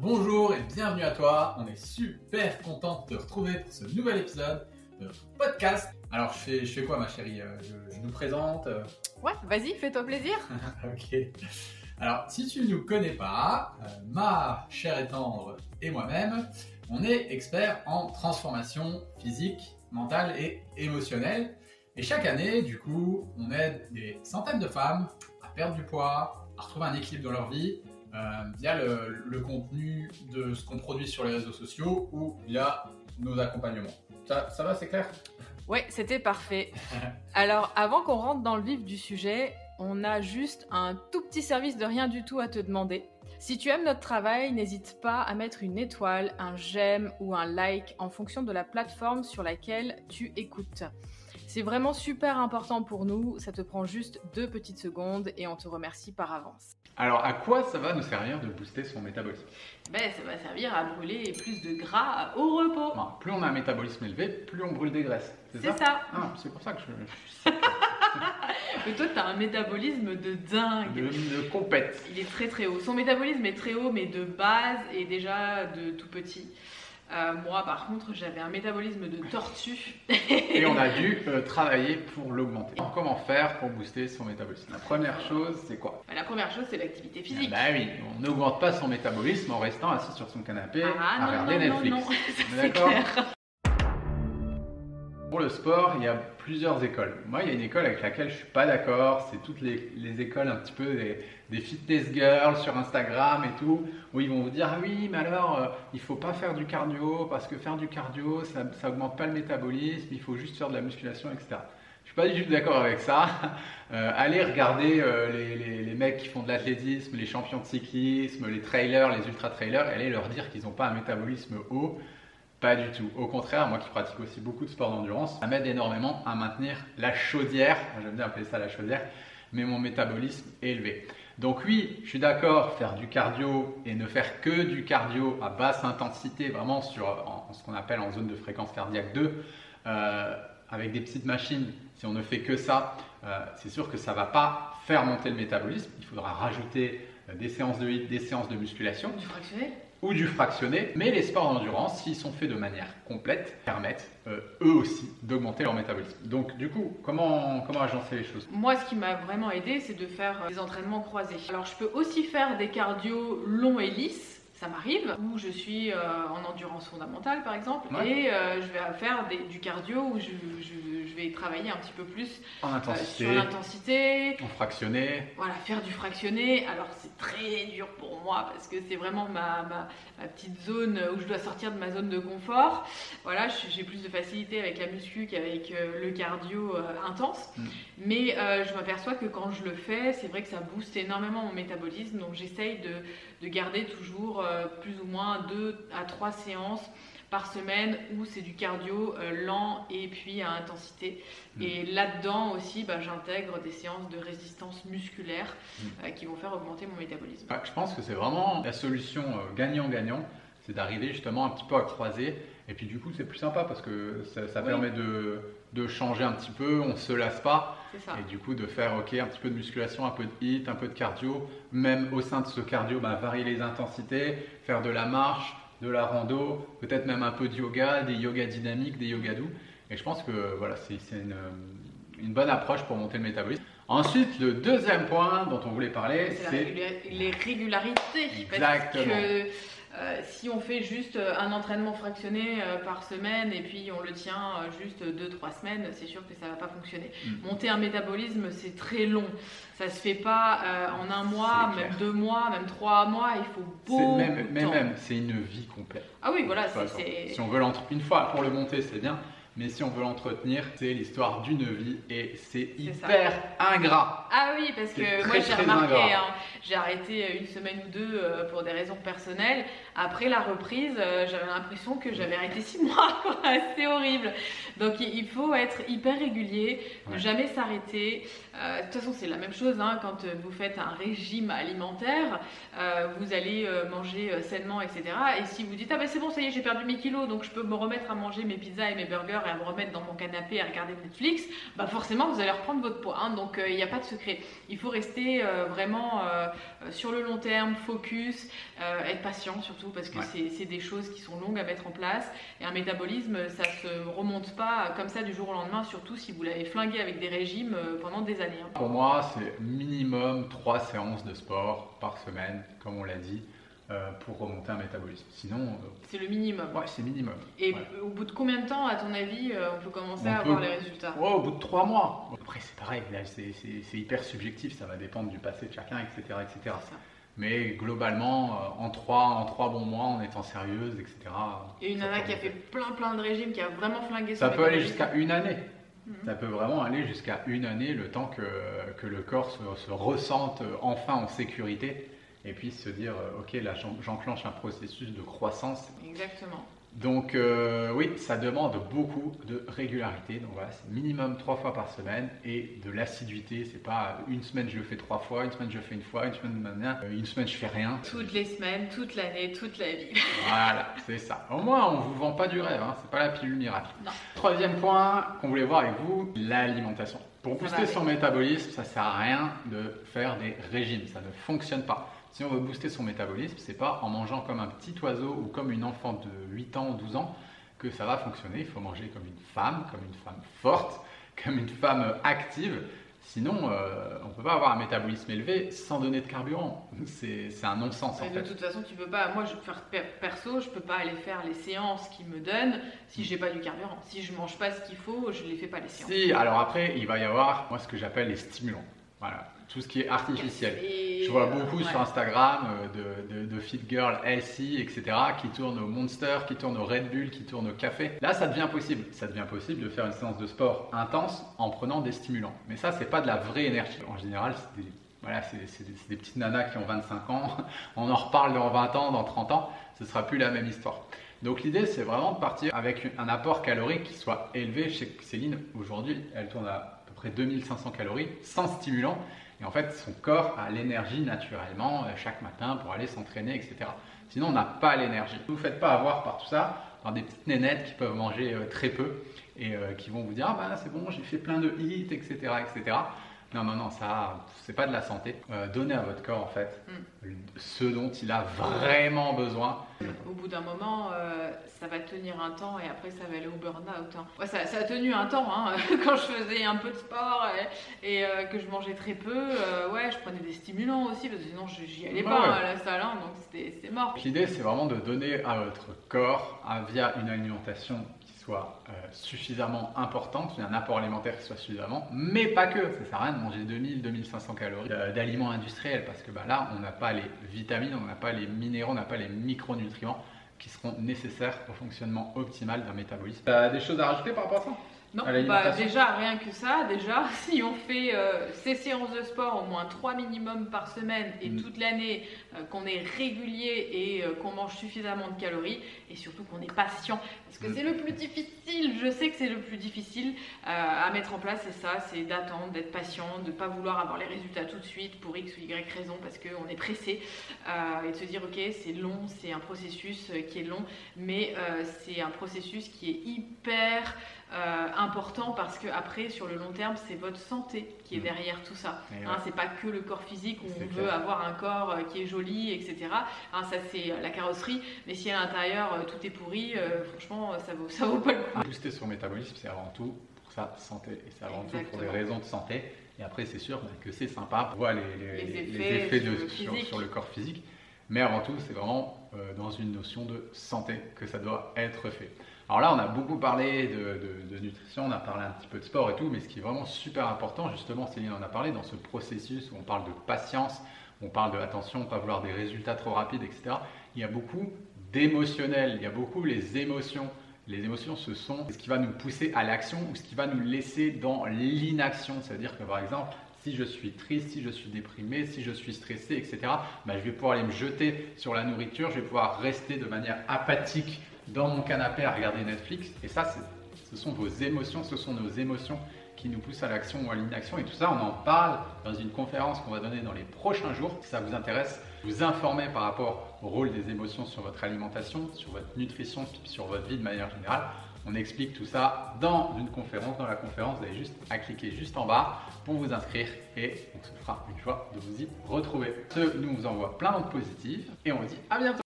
bonjour et bienvenue à toi. On est super content de te retrouver pour ce nouvel épisode de notre podcast. Alors, je fais, je fais quoi, ma chérie? Euh, je, je nous présente. euh, Ouais, vas-y, fais-toi plaisir. ok. Alors, si tu ne nous connais pas, euh, ma chère et tendre et moi-même, on est experts en transformation physique, mentale et émotionnelle. Et chaque année, du coup, on aide des centaines de femmes à perdre du poids, à retrouver un équilibre dans leur vie, via le, le contenu de ce qu'on produit sur les réseaux sociaux ou via nos accompagnements. Ça, ça va, c'est clair? Ouais, c'était parfait. Alors, avant qu'on rentre dans le vif du sujet, on a juste un tout petit service de rien du tout à te demander. Si tu aimes notre travail, n'hésite pas à mettre une étoile, un j'aime ou un like en fonction de la plateforme sur laquelle tu écoutes. C'est vraiment super important pour nous, ça te prend juste deux petites secondes et on te remercie par avance. Alors, à quoi ça va nous servir de booster son métabolisme? Ben, ça va servir à brûler plus de gras au repos. Plus on a un métabolisme élevé, plus on brûle des graisses. C'est ça? Ah, c'est pour ça que je. Mais toi, t'as un métabolisme de dingue. de, de compète. Il est très très haut. Son métabolisme est très haut, mais de base et déjà de tout petit. Euh, moi, par contre, j'avais un métabolisme de tortue. Et on a dû euh, travailler pour l'augmenter. Comment faire pour booster son métabolisme? La première chose, c'est quoi? Bah, La première chose, c'est l'activité physique. Bah oui, on n'augmente pas son métabolisme en restant assis sur son canapé Ah, à non, regarder non, non, Netflix. d'accord? Pour le sport, il y a plusieurs écoles. Moi, il y a une école avec laquelle je suis pas d'accord. C'est toutes les, les écoles un petit peu des, fitness girls sur Instagram et tout, où ils vont vous dire ah oui, mais alors euh, il faut pas faire du cardio parce que faire du cardio, ça, ça augmente pas le métabolisme. Il faut juste faire de la musculation, etc. Je suis pas du tout d'accord avec ça. Euh, allez regarder euh, les, les- mecs qui font de l'athlétisme, les champions de cyclisme, les trailers, les ultra trailers, allez leur dire qu'ils n'ont pas un métabolisme haut. Pas du tout. Au contraire, moi qui pratique aussi beaucoup de sport d'endurance, ça m'aide énormément à maintenir la chaudière, j'aime bien appeler ça la chaudière, mais mon métabolisme est élevé. Donc oui, je suis d'accord, faire du cardio et ne faire que du cardio à basse intensité, vraiment sur ce qu'on appelle en zone de fréquence cardiaque 2, euh, avec des petites machines, si on ne fait que ça, euh, c'est sûr que ça va pas faire monter le métabolisme. Il faudra rajouter des séances de HIIT, des séances de musculation Du fractionné ou du fractionné, mais les sports d'endurance, s'ils sont faits de manière complète, permettent euh, eux aussi d'augmenter leur métabolisme. Donc du coup, comment, comment agencer les choses? Moi, ce qui m'a vraiment aidé, c'est de faire euh, des entraînements croisés. Alors, je peux aussi faire des cardio longs et lisses. Ça m'arrive, où je suis euh, en endurance fondamentale par exemple, Ouais. et euh, je vais faire des- du cardio où je, je- je vais travailler un petit peu plus En euh, intensité, sur l'intensité, en fractionné. Voilà, faire du fractionné, alors c'est très dur pour moi parce que c'est vraiment ma, ma- ma petite zone où je dois sortir de ma zone de confort. Voilà, j'ai plus de facilité avec la muscu qu'avec euh, le cardio euh, intense. Mm. Mais euh, je m'aperçois que quand je le fais, c'est vrai que ça booste énormément mon métabolisme. Donc j'essaye de, de garder toujours euh, plus ou moins deux à trois séances par semaine où c'est du cardio euh, lent et puis à intensité. Mm. Et là-dedans aussi, bah, j'intègre des séances de résistance musculaire Mm. euh, qui vont faire augmenter mon métabolisme. Ouais, je pense que c'est vraiment la solution euh, gagnant-gagnant, c'est d'arriver justement un petit peu à croiser. Et puis du coup, c'est plus sympa parce que ça, ça Oui. permet de, de changer un petit peu, on se lasse pas. Ça. Et du coup, de faire ok, un petit peu de musculation, un peu de hit, un peu de cardio, même au sein de ce cardio, bah, varier les intensités, faire de la marche, de la rando, peut-être même un peu de yoga, des yogas dynamiques, des yogas doux. Et je pense que voilà, c'est une, euh, une bonne approche pour monter le métabolisme. Ensuite, le deuxième point dont on voulait parler, C'est les régularités. Exactement. Parce que euh, si on fait juste euh, un entraînement fractionné euh, par semaine et puis on le tient euh, juste 2-3 semaines, c'est sûr que ça va pas fonctionner. Mm. Monter un métabolisme, c'est très long. Ça se fait pas en un mois, même deux mois, même trois mois. Il faut beaucoup même, de mais temps. même, c'est une vie complète. Ah oui, voilà, Enfin. Si on veut l'entretenir une fois pour le monter, c'est bien. Mais si on veut l'entretenir, c'est l'histoire d'une vie et c'est ça. hyper ingrat. Ah oui, parce que moi j'ai remarqué, hein, j'ai arrêté une semaine ou deux euh, pour des raisons personnelles. Après la reprise, euh, j'avais l'impression que j'avais arrêté six mois, c'est horrible. Donc il faut être hyper régulier, ne jamais s'arrêter. Euh, de toute façon, c'est la même chose hein, quand euh, vous faites un régime alimentaire, euh, vous allez euh, manger euh, sainement, etc. Et si vous dites ah ben c'est bon, ça y est, j'ai perdu mes kilos, donc je peux me remettre à manger mes pizzas et mes burgers heures et à me remettre dans mon canapé à regarder Netflix, bah forcément vous allez reprendre votre poids. Hein. donc il n'y a pas de secret. Il faut rester vraiment sur le long terme, focus, être patient surtout parce que c'est des choses qui sont longues à mettre en place. Et un métabolisme, ça se remonte pas comme ça du jour au lendemain, surtout si vous l'avez flingué avec des régimes pendant des années. Hein. Pour moi, c'est minimum 3 séances de sport par semaine, comme on l'a dit. Euh, pour remonter un métabolisme. Sinon. Euh, c'est le minimum. Ouais, c'est minimum. Et au bout de combien de temps, à ton avis, euh, on peut commencer à avoir les résultats? Ouais, Au bout de trois mois. Après, c'est pareil, c'est hyper subjectif, ça va dépendre du passé de chacun, etc. etc. Mais globalement, en trois, en trois bons mois, en étant sérieuse, etc. Et une nana qui a fait plein plein de régimes, qui a vraiment flingué Ça peut aller jusqu'à une année. Mhm. Ça peut vraiment aller jusqu'à une année, le temps que, que le corps se, se ressente enfin en sécurité et puis se dire, euh, ok, là j'enclenche un processus de croissance. Exactement. Donc euh, oui, ça demande beaucoup de régularité. Donc voilà, c'est minimum trois fois par semaine et de l'assiduité. C'est pas une semaine je le fais trois fois, une semaine je le fais une fois, une semaine euh, une semaine je fais rien. Toutes les semaines, toute l'année, toute la vie. voilà, c'est ça. Au moins on vous vend pas du rêve, hein. c'est pas la pilule miracle. Non. Troisième point qu'on voulait voir avec vous, l'alimentation. Pour booster son métabolisme, ça sert à rien de faire des régimes, ça ne fonctionne pas. Si on veut booster son métabolisme, c'est pas en mangeant comme un petit oiseau ou comme une enfant de 8 ans ou 12 ans que ça va fonctionner. Il faut manger comme une femme, comme une femme forte, comme une femme active. Sinon, euh, on ne peut pas avoir un métabolisme élevé sans donner de carburant. C'est un non-sens. De toute façon, tu peux pas. Moi, je faire perso, je peux pas aller faire les séances qui me donnent si j'ai pas du carburant. Si je mange pas ce qu'il faut, je les fais pas les séances. Si, alors après, il va y avoir moi ce que j'appelle les stimulants. Voilà tout ce qui est artificiel. je vois beaucoup sur Instagram euh, de, de, fit girl healthy, etc., qui tournent au Monster, qui tournent au Red Bull, qui tournent au café. Là, ça devient possible. Ça devient possible de faire une séance de sport intense en prenant des stimulants. Mais ça, c'est pas de la vraie énergie. En général, c'est des, voilà, c'est des, des, petites nanas qui ont 25 ans. On en reparle dans 20 ans, dans 30 ans. Ce sera plus la même histoire. Donc l'idée, c'est vraiment de partir avec un apport calorique qui soit élevé. Chez Céline, aujourd'hui, elle tourne à près 2500 calories sans stimulant. Et en fait, son corps a l'énergie naturellement euh, chaque matin pour aller s'entraîner, etc. Sinon, on n'a pas l'énergie. Ne vous faites pas avoir par tout ça, par des petites nénettes qui peuvent manger euh, très peu et euh, qui vont vous dire ah bah c'est bon, j'ai fait plein de hits, etc., etc. Non, non, non, ça, c'est pas de la santé. donnez à votre corps en fait mm. ce dont il a vraiment besoin au bout d'un moment, euh, ça va tenir un temps et après ça va aller au burn-out. Hein. ça, a tenu un temps hein, quand je faisais un peu de sport et, euh, que je mangeais très peu. Euh, ouais, je prenais des stimulants aussi parce que sinon j'y allais pas à la salle, hein, donc c'était mort. L'idée c'est vraiment de donner à votre corps via une alimentation soit euh, suffisamment importante, un apport alimentaire qui soit suffisamment, mais pas que. Ça sert à rien de manger 2000-2500 calories d'aliments industriels parce que bah, là, on n'a pas les vitamines, on n'a pas les minéraux, on n'a pas les micronutriments qui seront nécessaires au fonctionnement optimal d'un métabolisme. Des choses à rajouter par rapport à ça? Non, bah déjà rien que ça, déjà si on fait euh, ces séances de sport au moins 3 minimum par semaine et mm. toute l'année, euh, qu'on est régulier et euh, qu'on mange suffisamment de calories et surtout qu'on est patient parce que mm. c'est le plus difficile, je sais que c'est le plus difficile à mettre en place, c'est ça, c'est d'attendre, d'être patient, de ne pas vouloir avoir les résultats tout de suite pour X ou Y raison parce qu'on est pressé et de se dire ok c'est long, c'est un processus qui est long mais c'est un processus qui est hyper euh, important parce que après sur le long terme c'est votre santé qui est mm. derrière tout ça. Hein, c'est pas que le corps physique où on veut avoir un corps euh, qui est joli etc hein, ça c'est la carrosserie. Mais si à l'intérieur euh, tout est pourri franchement ça vaut, ça vaut pas le coup. Booster son métabolisme c'est avant tout pour sa santé. Et c'est avant tout pour des raisons de santé. Et après c'est sûr bah, que c'est sympa. On voit les, effets, de, sur, sur, le corps physique. Mais avant tout c'est vraiment dans une notion de santé que ça doit être fait alors là, on a beaucoup parlé de, nutrition, on a parlé un petit peu de sport et tout, mais ce qui est vraiment super important, justement, Céline en a parlé, dans ce processus où on parle de patience, on parle de attention, pas vouloir des résultats trop rapides, etc. Il y a beaucoup d'émotionnel, il y a beaucoup les émotions. Les émotions, ce sont ce qui va nous pousser à l'action ou ce qui va nous laisser dans l'inaction. C'est-à-dire que par exemple, si je suis triste, si je suis déprimé, si je suis stressé, etc., bah, je vais pouvoir aller me jeter sur la nourriture, je vais pouvoir rester de manière apathique dans mon canapé à regarder Netflix. Et ça, ce sont vos émotions, ce sont nos émotions qui nous poussent à l'action ou à l'inaction. Et tout ça, on en parle dans une conférence qu'on va donner dans les prochains jours. Si ça vous intéresse, vous informer par rapport au rôle des émotions sur votre alimentation, sur votre nutrition, sur votre vie de manière générale. On explique tout ça dans une conférence. Dans la conférence, vous avez juste à cliquer juste en bas pour vous inscrire et on se fera une joie de vous y retrouver. Ce nous envoie plein de positifs et on vous dit à bientôt